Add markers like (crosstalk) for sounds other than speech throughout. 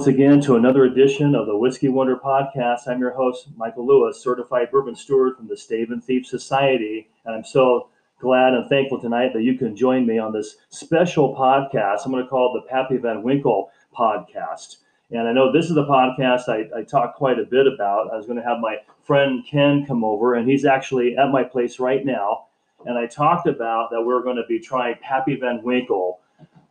once again to another edition of the Whiskey Wonder Podcast. I'm your host, Michael Lewis, certified bourbon steward from the Stave and Thief Society. And I'm so glad and thankful tonight that you can join me on this special podcast. I'm going to call it the Pappy Van Winkle Podcast. And I know this is the podcast I, I talk quite a bit about. I was going to have my friend Ken come over, and he's actually at my place right now. And I talked about that we're going to be trying Pappy Van Winkle,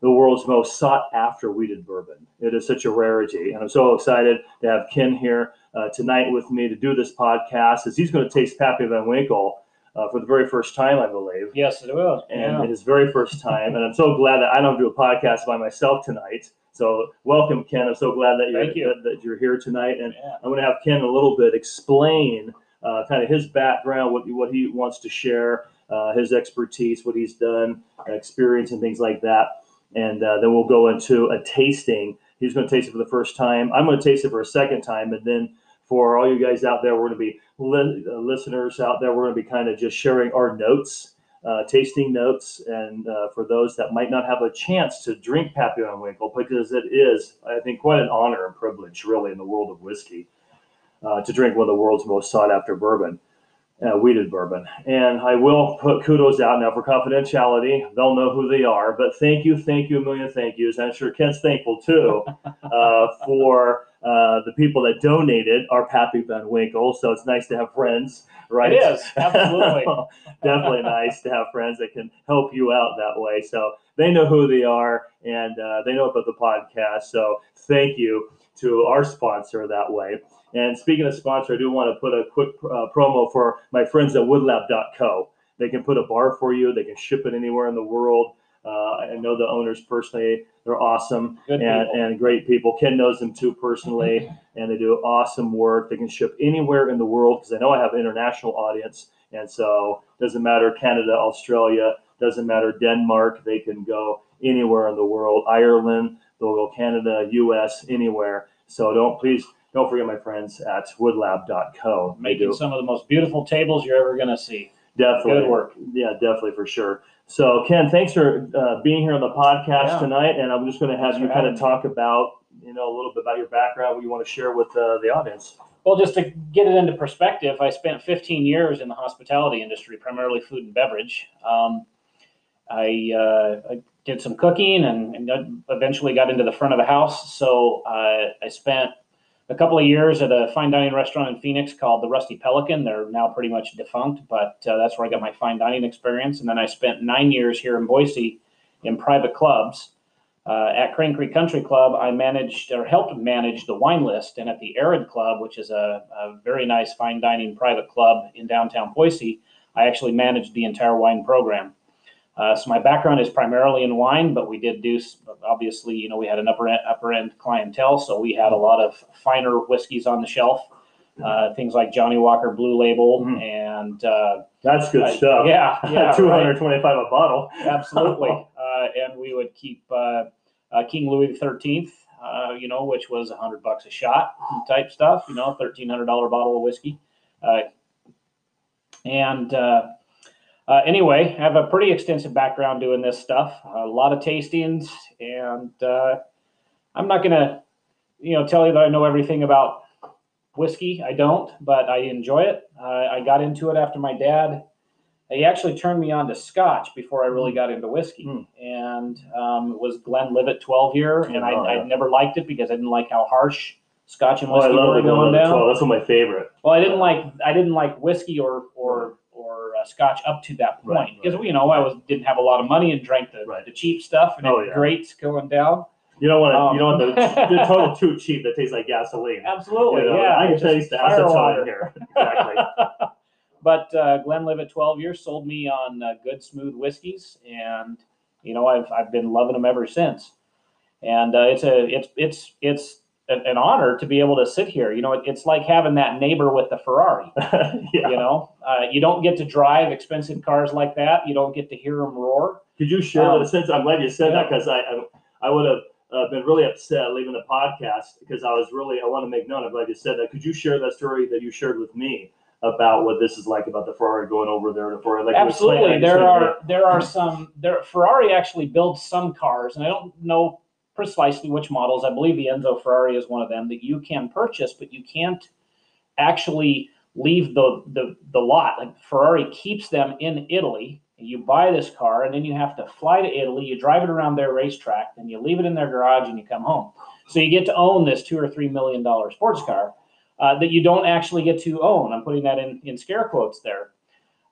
the world's most sought after wheated bourbon. It is such a rarity. And I'm so excited to have Ken here uh, tonight with me to do this podcast, as he's going to taste Pappy Van Winkle. Uh, for the very first time, I believe. Yes, it will. And Yeah. his very first time. And I'm so glad that I don't do a podcast by myself tonight. So welcome, Ken. I'm so glad that you're, you. That, that you're here tonight. And Yeah. I'm going to have Ken a little bit explain uh, kind of his background, what what he wants to share, uh, his expertise, what he's done, experience, and things like that. And uh, then we'll go into a tasting. He's going to taste it for the first time. I'm going to taste it for a second time, and then for all you guys out there, we're going to be li- uh, listeners out there. We're going to be kind of just sharing our notes. Uh, tasting notes, and uh, for those that might not have a chance to drink Pappy Van Winkle, because it is, I think, quite an honor and privilege, really, in the world of whiskey uh, to drink one of the world's most sought after bourbon, uh, wheated bourbon. And I will put kudos out now for confidentiality. They'll know who they are. But thank you, thank you, a million thank yous. And I'm sure Ken's thankful too (laughs) uh, for uh, the people that donated our Pappy Van Winkle. So it's nice to have friends, right? It is, absolutely. (laughs) Definitely nice to have friends that can help you out that way. So they know who they are and uh, they know about the podcast. So thank you to our sponsor that way. And speaking of sponsor, I do want to put a quick uh, promo for my friends at woodlab.co. They can put a bar for you, they can ship it anywhere in the world. Uh, I know the owners personally, they're awesome and, and great people. Ken knows them too personally, (laughs) and they do awesome work. They can ship anywhere in the world because I know I have an international audience. And so doesn't matter Canada, Australia, doesn't matter Denmark, they can go anywhere in the world. Ireland, they'll go Canada, US, anywhere. So don't please don't forget my friends at woodlab.co. Making some of the most beautiful tables you're ever going to see. definitely Good work. Yeah, definitely for sure. So Ken, thanks for uh, being here on the podcast Yeah. tonight, and I'm just going to have Thanks you kind of me. talk about you know a little bit about your background, what you want to share with uh, the audience. Well, just to get it into perspective, I spent 15 years in the hospitality industry, primarily food and beverage. Um, I, uh, I did some cooking and, and eventually got into the front of the house. So uh, I spent a couple of years at a fine dining restaurant in Phoenix called the Rusty Pelican. They're now pretty much defunct, but uh, that's where I got my fine dining experience. And then I spent nine years here in Boise in private clubs. Uh, at Crane Creek Country Club, I managed or helped manage the wine list, and at the Arid Club, which is a, a very nice fine dining private club in downtown Boise, I actually managed the entire wine program. Uh, so my background is primarily in wine, but we did do obviously, you know, we had an upper end, upper end clientele, so we had a lot of finer whiskeys on the shelf, uh, things like Johnnie Walker Blue Label, Mhm. and uh, That's good stuff. yeah, (laughs) yeah, two right. a bottle. absolutely. (laughs) uh, and we would keep uh, uh, King Louis XIII, uh, you know, which was a hundred bucks a shot type stuff, you know, thirteen hundred dollar bottle of whiskey. Uh, and uh, anyway, I have a pretty extensive background doing this stuff, a lot of tastings, and uh, I'm not gonna, you know, tell you that I know everything about whiskey. I don't, but I enjoy it. Uh, I got into it after my dad he actually turned me on to scotch before I really got into whiskey. Mm. And um, it was Glenlivet 12 year. And I, Oh, yeah. I never liked it because I didn't like how harsh scotch and Oh, I whiskey love were going down. 12. That's one of my favorite. Well, I didn't like I didn't like whiskey or or uh, scotch up to that point Right, because right. you know I was didn't have a lot of money and drank the, Right. the cheap stuff and Oh, it yeah. greats going down. You don't want to. Um, you don't want the, the total too cheap that tastes like gasoline. Absolutely, You know, yeah. I can the acetone here. (laughs) Exactly. (laughs) but uh, Glenlivet 12 years sold me on uh, good, smooth whiskeys, and you know I've I've been loving them ever since. And uh, it's a it's it's it's an honor to be able to sit here. You know, it, it's like having that neighbor with the Ferrari. (laughs) yeah. You know, uh, you don't get to drive expensive cars like that. You don't get to hear them roar. Could you share Um, since I'm glad you said that because I, I I would have uh, been really upset leaving the podcast because I was really I want to make known. I'm glad you said that. Could you share that story that you shared with me about what this is like about the Ferrari going over there to Ferrari? Like Absolutely, there are there are some there. Ferrari actually builds some cars, and I don't know precisely which models. I believe the Enzo Ferrari is one of them that you can purchase, but you can't actually leave the the, the lot. Like Ferrari keeps them in Italy. You buy this car, and then you have to fly to Italy. You drive it around their racetrack, then you leave it in their garage, and you come home. So you get to own this two or three million dollar sports car uh, that you don't actually get to own. I'm putting that in in scare quotes there.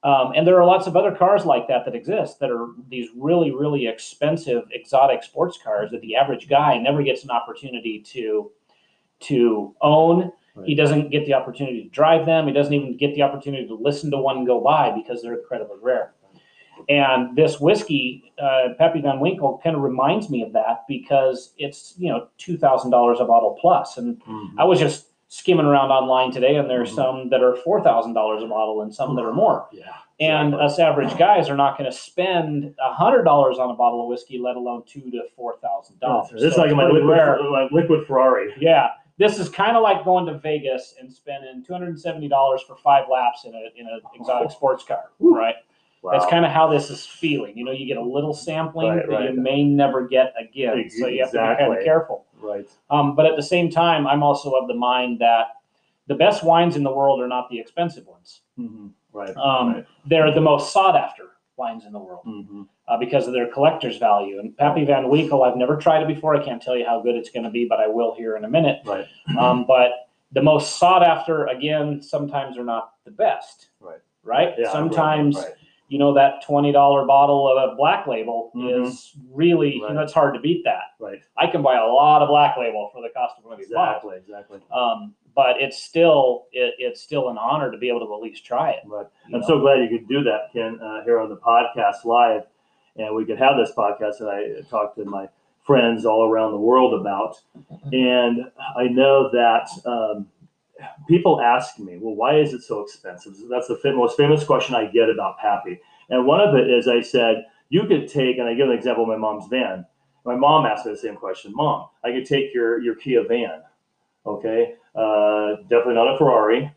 Um, and there are lots of other cars like that that exist that are these really, really expensive exotic sports cars that the average guy never gets an opportunity to to own. He doesn't get the opportunity to drive them. He doesn't even get the opportunity to listen to one go by because they're incredibly rare. And this whiskey, uh, Pappy Van Winkle, kind of reminds me of that because it's you know two thousand dollars a bottle plus, and Mhm. I was just skimming around online today, and there's Mhm. some that are four thousand dollars a bottle, and some that are more. Yeah. And exactly. us average guys are not going to spend a hundred dollars on a bottle of whiskey, let alone two to four thousand dollars. This is like my liquid, my liquid Ferrari. Yeah, this is kind of like going to Vegas and spending two hundred and seventy dollars for five laps in a in an exotic (laughs) sports car, right? Wow. That's kind of how this is feeling. You know, you get a little sampling Right, that right. you may never get again, Ex- so you have to be kind of careful. Right. Um, but at the same time, I'm also of the mind that the best wines in the world are not the expensive ones. Mhm. Right. Um, right. They're the most sought after wines in the world Mhm. uh, because of their collector's value. And Pappy Van Winkle, I've never tried it before. I can't tell you how good it's going to be, but I will here in a minute. Right. (clears throat) Um, but the most sought after, again, sometimes are not the best. Right. Right. Yeah, sometimes, right, right. You know, that twenty dollar bottle of a black label Mhm. is really, you know, it's hard to beat that. Right. I can buy a lot of black label for the cost of one of these bottles. Exactly. Exactly. Um, but it's still it, it's still an honor to be able to at least try it. Right. I'm know? so glad you could do that, Ken, uh, here on the podcast live, and we could have this podcast that I talked to my friends all around the world about. And I know that um, people ask me, well, why is it so expensive? That's the most famous question I get about Pappy. And one of it is I said, you could take, and I give an example of my mom's van. My mom asked me the same question. Mom, I could take your, your Kia van, okay? Uh, definitely not a Ferrari,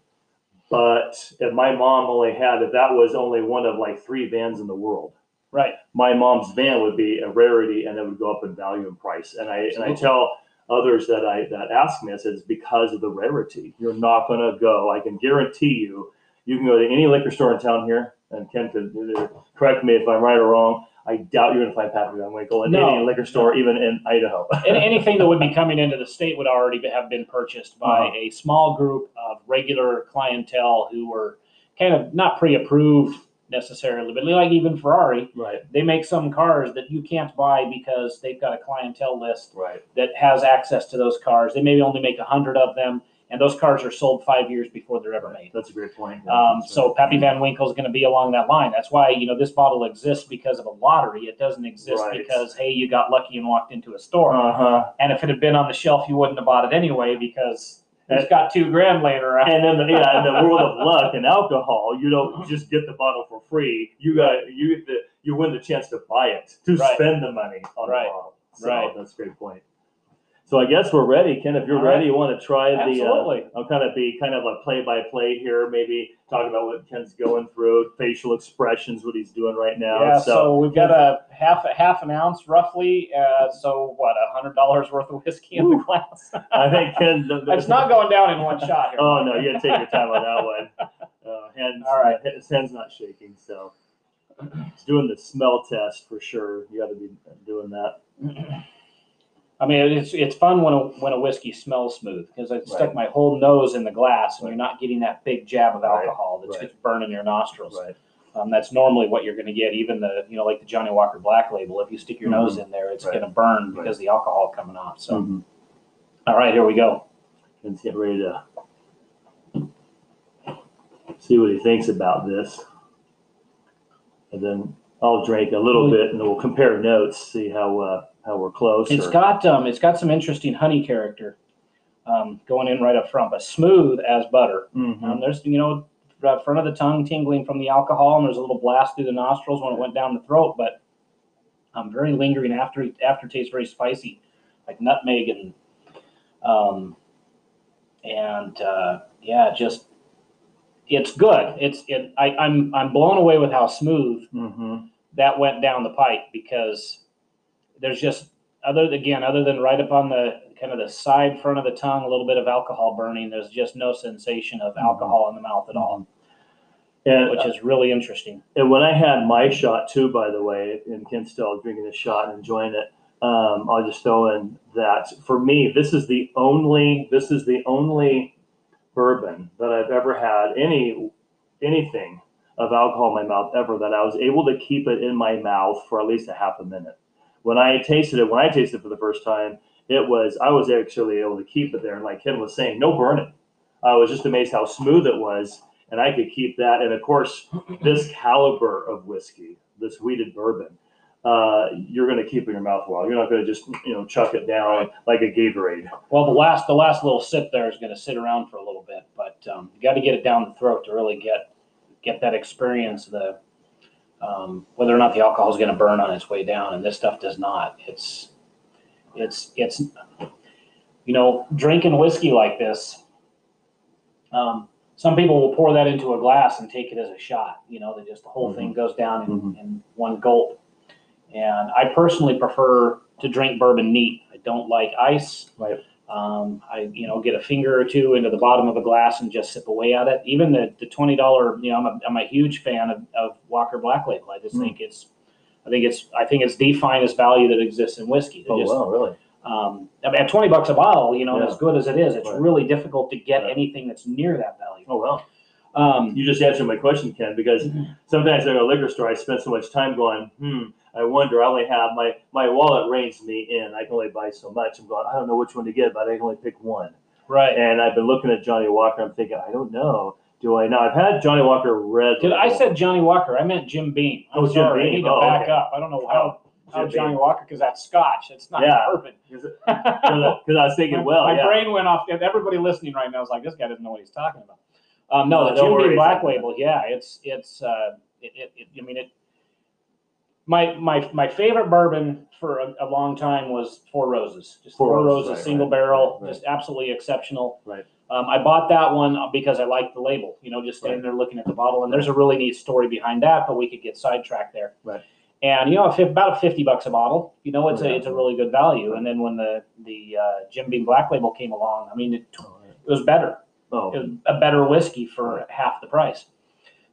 but if my mom only had, if that was only one of like three vans in the world, Right. my mom's van would be a rarity and it would go up in value and price. And I and I tell others that I that ask me, I said it's because of the rarity. You're not gonna go. I can guarantee you, you can go to any liquor store in town here, and Ken could correct me if I'm right or wrong. I doubt you're gonna find Pappy Van Winkle in No. any liquor store, even in Idaho. (laughs) And anything that would be coming into the state would already be- have been purchased by Uh-huh. a small group of regular clientele who were kind of not pre-approved necessarily, but like even Ferrari, right, they make some cars that you can't buy because they've got a clientele list right, that has access to those cars. They maybe only make a hundred of them, and those cars are sold five years before they're ever made. that's a great point. Um, so Pappy Van Winkle is going to be along that line. That's why you know this bottle exists because of a lottery. It doesn't exist Right. because hey, you got lucky and walked into a store. uh huh. and if it had been on the shelf, you wouldn't have bought it anyway because it's got two grand laying around. And then, the, yeah, in the world of luck and alcohol, you don't uh-huh. just get the bottle for free. You got you the, you win the chance to buy it to Right. spend the money on Right. the bottle. So Right. that's a great point. So I guess we're ready, Ken. If you're All right. ready, you want to try the. Absolutely. Uh, I'll kind of be kind of a play by play here. Maybe talk about what Ken's going through, facial expressions, what he's doing right now. yeah, so, we've got a half a half an ounce roughly. Uh, so what, a hundred dollars worth of whiskey in the glass? (laughs) I think Ken. the- the- it's not going down in one shot. Here, Oh no, you gotta take your time on that one. (laughs) Uh, hands, All right. his hand's not shaking, so he's doing the smell test for sure. You got to be doing that. (clears throat) I mean, it's it's fun when a when a whiskey smells smooth because I stuck Right. my whole nose in the glass and you're not getting that big jab of Right. alcohol that's Right. just burning your nostrils. Right. Um, that's normally what you're going to get. Even the you know like the Johnnie Walker Black Label, if you stick your nose in there, it's Mm-hmm. Right. going to burn because the alcohol coming off. So, Mhm. all right, here we go. Let's get ready to see what he thinks about this, and then I'll drink a little bit, and then we'll compare notes, see how uh, how we're close. It's or- got um, it's got some interesting honey character um, going in right up front, but smooth as butter. Mhm. Um, there's you know right front of the tongue tingling from the alcohol, and there's a little blast through the nostrils when it went down the throat, but um, very lingering after aftertaste, very spicy, like nutmeg and um, and uh, yeah, just it's good. It's it. I, I'm I'm blown away with how smooth Mhm. that went down the pipe because there's just other again, other than right up on the kind of the side front of the tongue, a little bit of alcohol burning. There's just no sensation of alcohol in the mouth at all, And which is really interesting. And when I had my shot too, by the way, and Ken's still drinking his shot and enjoying it, um, I'll just throw in that for me, this is the only this is the only bourbon that I've ever had any anything of alcohol in my mouth ever that I was able to keep it in my mouth for at least a half a minute. When I tasted it, when I tasted it for the first time, it was I was actually able to keep it there, and like Ken was saying, no burning. I was just amazed how smooth it was, and I could keep that. And of course, (clears throat) this caliber of whiskey, this wheated bourbon, uh, you're going to keep in your mouth a while. You're not going to just you know chuck it down like a Gatorade. Well, the last the last little sip there is going to sit around for a little bit, but um, you got to get it down the throat to really get get that experience. The um, whether or not the alcohol is going to burn on its way down, and this stuff does not. It's it's it's you know drinking whiskey like this. Um, some people will pour that into a glass and take it as a shot. You know, that just the whole thing goes down in, Mhm. in one gulp. And I personally prefer to drink bourbon neat. I don't like ice. Right. Um, I, you know, get a finger or two into the bottom of a glass and just sip away at it. Even the, the twenty dollar, you know, I'm a, I'm a huge fan of, of Walker Black Label. I just Mm. think it's, I think it's, I think it's the finest value that exists in whiskey. They're Oh just, wow, really? um, I mean, at twenty bucks a bottle, you know, Yeah. as good as it is, it's Right. really difficult to get Right. anything that's near that value. Oh wow. Um, You just answered my question, Ken, because sometimes I go to a liquor store, I spend so much time going, hmm, I wonder, I only have my, my wallet reins me in. I can only buy so much. I'm going, I don't know which one to get, but I can only pick one. right. And I've been looking at Johnnie Walker. I'm thinking, I don't know. Do I now? I've had Johnnie Walker red. Did I said Johnnie Walker? I meant Jim Beam. I'm Oh, Jim sorry. I need to Oh, back okay. up. I don't know how, how Jim Johnny Beam. Walker, because that's Scotch. It's not Yeah. bourbon. (laughs) Because I was thinking, (laughs) well, my yeah. brain went off. Everybody listening right now is like, this guy doesn't know what he's talking about. Um, no, the Jim Beam Black Label. Yeah, it's it's. Uh, it, it, it, I mean, it. My my my favorite bourbon for a, a long time was Four Roses. Just Four Four, Roses, right, single right, barrel, right, just absolutely exceptional. Right. Um, I bought that one because I liked the label. You know, just standing there looking at the bottle, and there's a really neat story behind that, but we could get sidetracked there. Right. And you know, about fifty bucks a bottle, you know, it's a it's a really good value. And then when the the uh, Jim Beam Black Label came along, I mean, it, it was better. Oh, a better whiskey for half the price.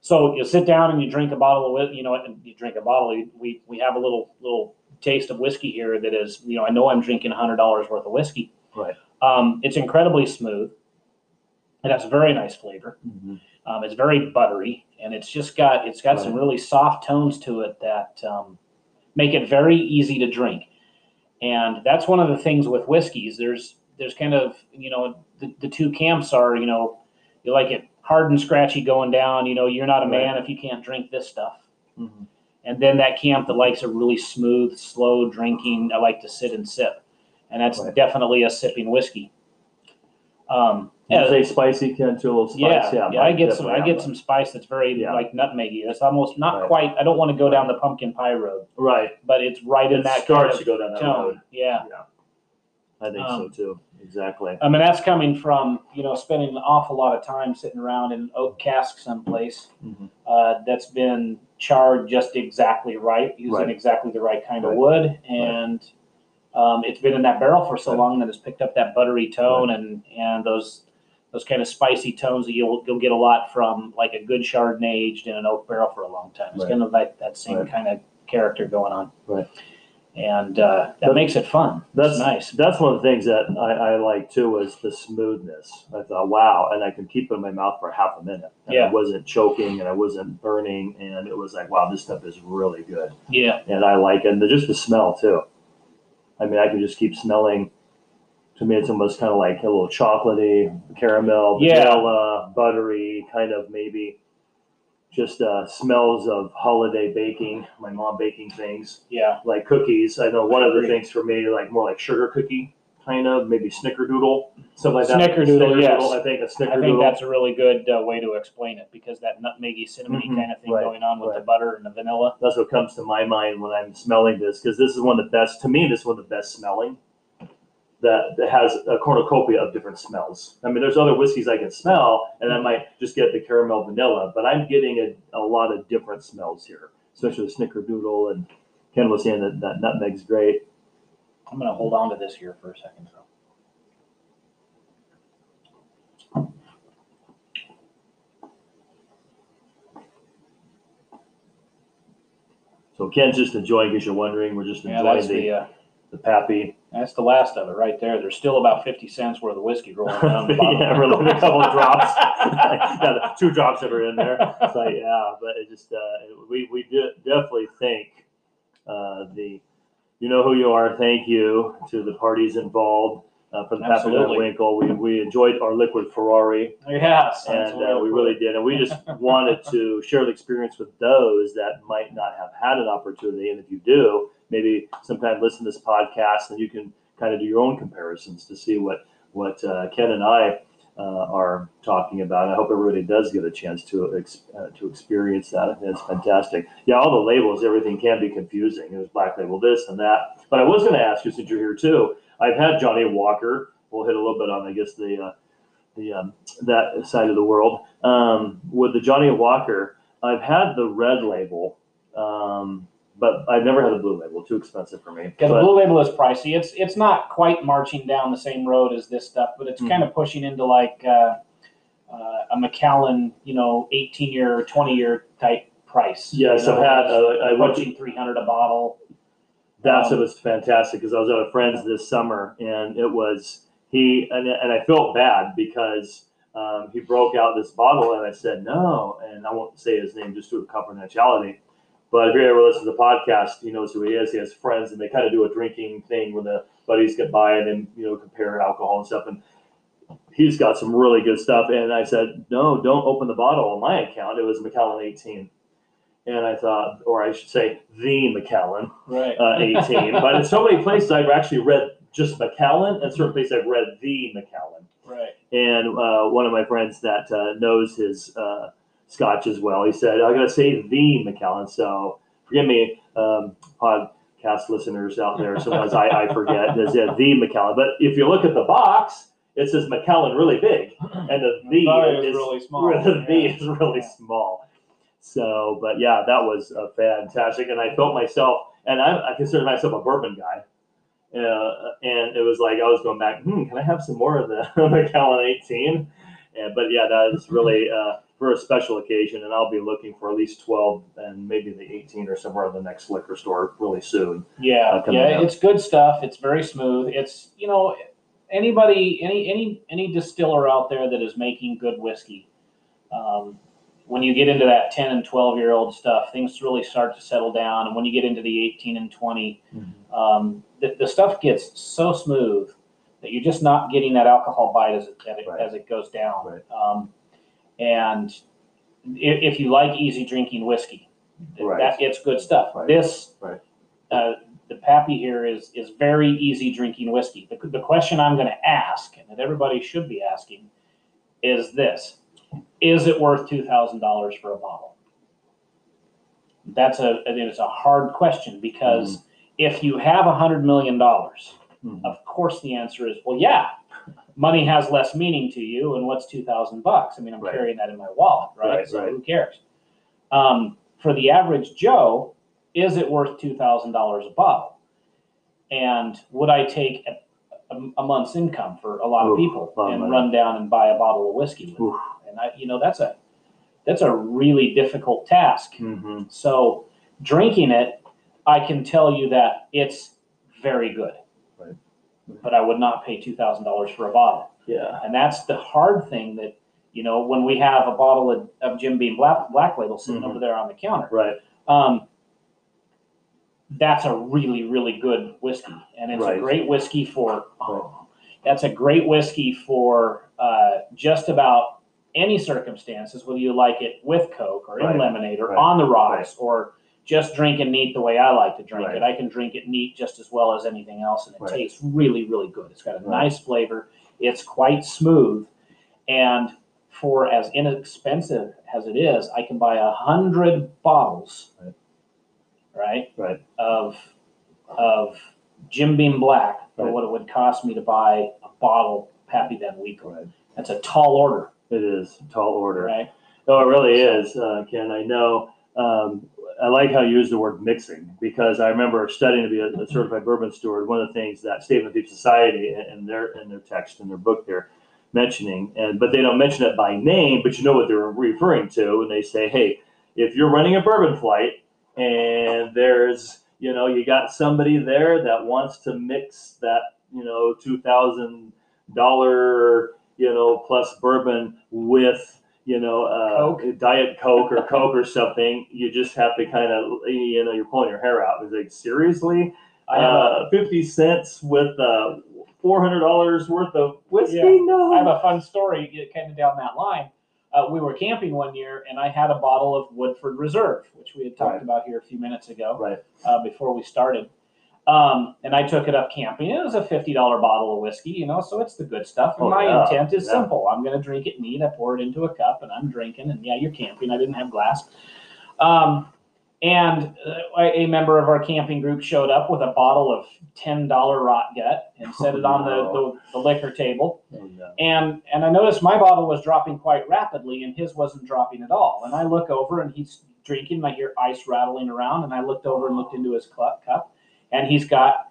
So you sit down and you drink a bottle of whiskey. You know, and you drink a bottle. We we have a little little taste of whiskey here that is, you know, I know I'm drinking hundred dollars worth of whiskey. Right. Um, it's incredibly smooth. It has a very nice flavor. mhm. Um, it's very buttery, and it's just got it's got some really soft tones to it that um, make it very easy to drink. And that's one of the things with whiskeys. There's there's kind of you know the, the two camps are you know you like it hard and scratchy going down. You know you're not a man if you can't drink this stuff. Mhm. And then that camp that likes a really smooth, slow drinking. I like to sit and sip, and that's Right. definitely a sipping whiskey. Um, yeah, say spicy, Ken, too, a little spice. yeah, Yeah, yeah. I get some. I get have some spice that's very Yeah. like nutmeggy. That's almost not Right. quite. I don't want to go down the pumpkin pie road. Right. but it's right in that starts kind to go down of that road. tone. Yeah. I think Um, so too. Exactly. I mean, that's coming from you know spending an awful lot of time sitting around in an oak cask someplace Mhm. uh, that's been charred just exactly right, using Right. exactly the right kind of wood, and um, it's been in that barrel for so Right. long that it's picked up that buttery tone and and those those kind of spicy tones that you'll you'll get a lot from like a good Chardonnay aged in an oak barrel for a long time. It's Right. kind of like that same Right. kind of character going on, Right. And uh, that makes it fun. That's nice. That's one of the things that I, I like too was the smoothness. I thought, wow, and I can keep it in my mouth for half a minute. And Yeah. I wasn't choking and I wasn't burning, and it was like, wow, this stuff is really good, Yeah, and I like it. And the, just the smell too. I mean, I could just keep smelling. To me, it's almost kind of like a little chocolatey, caramel, Yeah. vanilla, buttery, kind of maybe just uh, smells of holiday baking. My mom baking things yeah, like cookies. I know one of the things for me, like more like sugar cookie, kind of maybe snickerdoodle, something like that. Snickerdoodle, yes. I think a I think snickerdoodle. that's a really good uh, way to explain it because that nutmeggy cinnamony Mhm, kind of thing right, going on with the right. butter and the vanilla. That's what comes to my mind when I'm smelling this because this is one of the best. To me, this is one of the best smelling. That, that has a cornucopia of different smells. I mean, there's other whiskeys I can smell, and I might just get the caramel vanilla, but I'm getting a, a lot of different smells here, especially the snickerdoodle. And Ken was saying that, that nutmeg's great. I'm gonna hold on to this here for a second. so. So Ken's just enjoying, because you're wondering, we're just enjoying that's the, the, uh, the Pappy. That's the last of it right there. There's still about fifty cents worth of whiskey rolling down the (laughs) bottom. Yeah, really, a couple of drops. (laughs) Yeah, two drops that are in there. (laughs) It's like, yeah, but it just, uh, we, we de- definitely thank, uh, the, you know who you are, thank you to the parties involved, uh, for the Pappy Absolutely. Winkle. We, we enjoyed our liquid Ferrari. Yes. that's And uh, we really did. And we just (laughs) wanted to share the experience with those that might not have had an opportunity. And if you do, maybe sometime listen to this podcast and you can kind of do your own comparisons to see what, what uh, Ken and I uh, are talking about. I hope everybody does get a chance to, ex- uh, to experience that. I think It's fantastic. Yeah, all the labels, everything can be confusing. It was black label this and that. But I was going to ask you, since you're here too, I've had Johnnie Walker. We'll hit a little bit on, I guess, the uh, the um, that side of the world. Um, with the Johnnie Walker, I've had the red label, um, but I've never had the blue label. Too expensive for me. Because the blue label is pricey. It's it's not quite marching down the same road as this stuff, but it's Mhm. kind of pushing into like uh, uh, a Macallan, you know, eighteen year, twenty year type price. Yes, you I've had. Uh, I went to three hundred a bottle. That's Um, it was fantastic because I was at a friend's this summer and it was he and, and I felt bad because um, he broke out this bottle and I said no and I won't say his name just to confidentiality. But if you ever listen to the podcast, he knows who he is. He has friends and they kind of do a drinking thing when the buddies get by and then you know compare alcohol and stuff and he's got some really good stuff. And I said no, don't open the bottle on my account. It was Macallan 18. And I thought, or I should say, the Macallan Right. uh, 18. but in so many places, I've actually read just Macallan, and certain places I've read the Macallan. right. And uh, one of my friends that uh, knows his uh, Scotch as well, he said, "I gotta say the Macallan." So forgive me, um, podcast listeners out there. Sometimes I, I forget. Is it the Macallan? But if you look at the box, it says Macallan really big, and the the is really small. (laughs) the V Yeah. is really Yeah. small. So, but yeah, that was uh, fantastic, and I felt myself, and I, I consider myself a bourbon guy. Uh, and it was like I was going back. Hmm, can I have some more of the (laughs) Macallan 18? And, but yeah, that is really uh, for a special occasion, and I'll be looking for at least 12 and maybe the 18 or somewhere at the next liquor store really soon. Yeah, uh, yeah, out. it's good stuff. It's very smooth. It's you know, anybody, any any any distiller out there that is making good whiskey, um, when you get into that ten and twelve year old stuff, things really start to settle down. And when you get into the eighteen and 20 um, the, the stuff gets so smooth that you're just not getting that alcohol bite as it, as it, Right. as it goes down. Right. Um, and if, if you like easy drinking whiskey, Right. that it's good stuff. This, Right. uh, the Pappy here is is very easy drinking whiskey. The, the question I'm going to ask, and that everybody should be asking, is this: Is it worth two thousand dollars for a bottle? That's a it is a hard question because if you have a hundred million dollars, Mhm. of course the answer is well, yeah. Money has less meaning to you, and what's two thousand bucks? I mean, I'm Right. carrying that in my wallet, right? Right, so right. who cares? Um, for the average Joe, is it worth two thousand dollars a bottle? And would I take a, a, a month's income for a lot of people and run down and buy a bottle of whiskey? With Oof. it? And I, you know, that's a that's a really difficult task. Mhm. So drinking it, I can tell you that it's very good. Right. But I would not pay two thousand dollars for a bottle. Yeah. And that's the hard thing that, you know, when we have a bottle of, of Jim Beam Black, Black Label sitting Mhm. over there on the counter, Right. um, that's a really, really good whiskey. And it's Right. a great whiskey for, that's a great whiskey for uh, just about any circumstances, whether you like it with Coke or in lemonade or Right. on the rocks or just drink it neat the way I like to drink Right. it. I can drink it neat just as well as anything else, and it Right. tastes really, really good. It's got a Right. nice flavor. It's quite smooth, and for as inexpensive as it is, I can buy a hundred bottles, Right. right, Right. of of Jim Beam Black for Right. what it would cost me to buy a bottle Pappy Van Winkle. Right. That's a tall order, It is a tall order. right? No, it really is, uh, Ken. I know. Um, I like how you use the word mixing because I remember studying to be a, a certified bourbon steward. One of the things that Stave and Thief Society and their in their text in their book there mentioning, and but they don't mention it by name, but you know what they're referring to, and they say, hey, if you're running a bourbon flight and there's you know you got somebody there that wants to mix that you know two thousand dollar you know plus bourbon with you know, uh, Coke. Diet Coke or Coke or something, you just have to kind of, you know, you're pulling your hair out. It's like, seriously? I have, a, Uh, 50 cents with uh, $400 worth of whiskey? Yeah. No. I have a fun story kind of down that line. Uh, we were camping one year, and I had a bottle of Woodford Reserve, which we had talked Right. about here a few minutes ago right. uh, before we started. Um, and I took it up camping. It was a fifty dollar bottle of whiskey, you know, so it's the good stuff. And Oh, my yeah, intent is yeah. simple: I'm going to drink it neat. I pour it into a cup, and I'm drinking. And yeah, you're camping. I didn't have glass. Um, and uh, a member of our camping group showed up with a bottle of ten dollar rot gut and set it on the, the, the liquor table. Oh, no. And and I noticed my bottle was dropping quite rapidly, and his wasn't dropping at all. And I look over, and he's drinking. I hear ice rattling around, and I looked over and looked into his cup, and he's got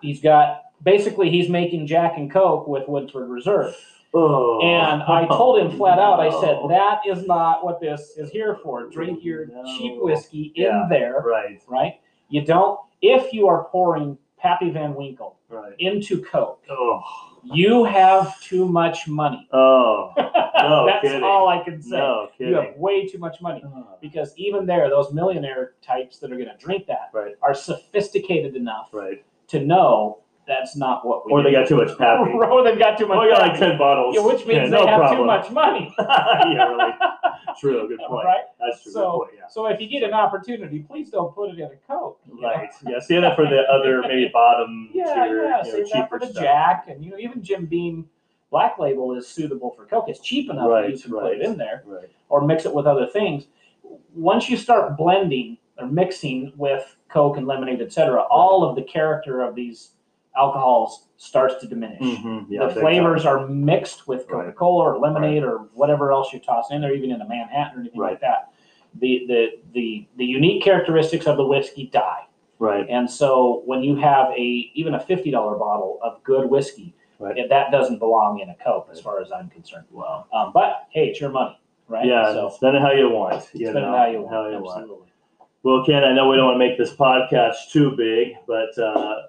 he's got basically he's making Jack and Coke with Woodford Reserve. Oh. And I told him flat out, I said, that is not what this is here for. Drink oh, your cheap No. whiskey in Yeah. there, Right, right? You don't. If you are pouring Pappy Van Winkle right. into Coke, Oh, you have too much money. oh, No (laughs) That's kidding. all I can say. no You have way too much money Oh, because even there, those millionaire types that are going to drink that Right. are sophisticated enough Right. to know that's not what we Or they do. got too much (laughs) pappy. or they've got too much. Oh, we got like 10 bottles. Yeah, which means Yeah, they no have problem. too much money. (laughs) yeah, really. True. Good (laughs) point. Right? That's true. So- good point. Yeah. So if you get an opportunity, please don't put it in a Coke. you know? Right. Yeah. Save that for the other maybe bottom Yeah, tier, yeah. you know, Save that for cheaper the stuff. Jack, and you know even Jim Beam Black Label is suitable for Coke. It's cheap enough that you Right, can put it in there, Right. or mix it with other things. Once you start blending or mixing with Coke and lemonade, etc., all of the character of these alcohols starts to diminish. Mhm, yeah, the big time. flavors are mixed with Coca Cola or lemonade or whatever else you're tossing in there, even in a Manhattan or anything like that. The, the the the unique characteristics of the whiskey die, Right. and so when you have a even a fifty dollar bottle of good whiskey, Right. it- that doesn't belong in a Coke as far as I'm concerned. Wow. Um, but hey, it's your money, right? Yeah. so spend it how you want. You spend it how you want. How you want. Absolutely. Well, Ken, I know we don't want to make this podcast too big, but uh,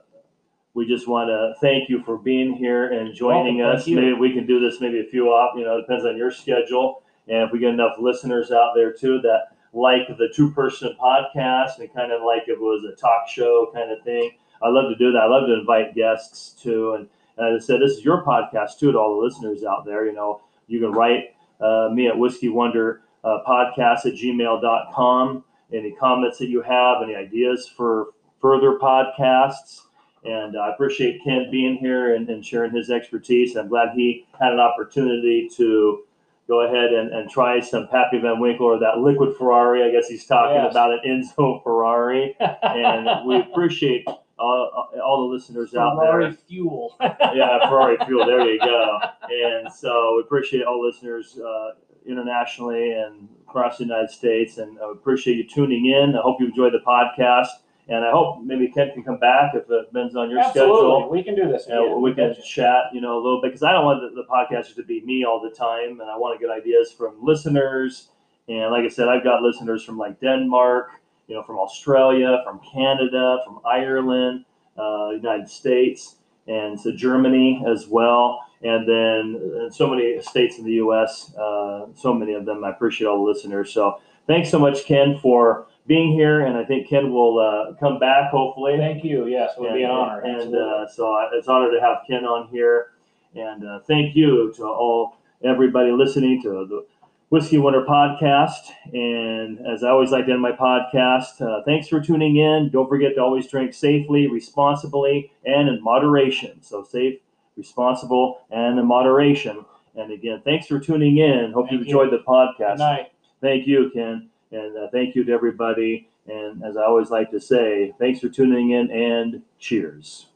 we just want to thank you for being here and joining us. you. Maybe we can do this maybe a few off, you know, depends on your schedule. And if we get enough listeners out there too that like the two person podcast and kind of like it was a talk show kind of thing, I love to do that. I love to invite guests too. And, and as I said, this is your podcast too to all the listeners out there. You know, you can write uh, me at Whiskey Wonder uh, podcast at gmail.com any comments that you have, any ideas for further podcasts. And I appreciate Ken being here and, and sharing his expertise. I'm glad he had an opportunity to go ahead and, and try some Pappy Van Winkle or that liquid Ferrari. I guess he's talking Yes. about an Enzo Ferrari. And (laughs) we appreciate all, all the listeners out there Ferrari fuel. (laughs) yeah, Ferrari fuel. There you go. And so we appreciate all listeners uh, internationally and across the United States, and I appreciate you tuning in. I hope you enjoyed the podcast, and I hope maybe Ken can come back if it depends on your Absolutely, schedule. we can do this. Yeah, again. we can chat, you know, a little bit because I don't want the, the podcast to be me all the time, and I want to get ideas from listeners. And like I said, I've got listeners from like Denmark, you know, from Australia, from Canada, from Ireland, uh, United States, and so Germany as well. And then uh, so many states in the U.S., uh, so many of them. I appreciate all the listeners. So thanks so much, Ken, for being here. And I think Ken will uh, come back hopefully. Thank you. Yes, it would be an honor. And uh, so it's an honor to have Ken on here. And uh, thank you to all everybody listening to the Whiskey Wonder podcast. And as I always like to end my podcast, uh, thanks for tuning in. Don't forget to always drink safely, responsibly, and in moderation. So safe, responsible, and in moderation. And again, thanks for tuning in. Hope you you. enjoyed the podcast. Good night. Thank you, Ken. And uh, thank you to everybody. And as I always like to say, thanks for tuning in and cheers.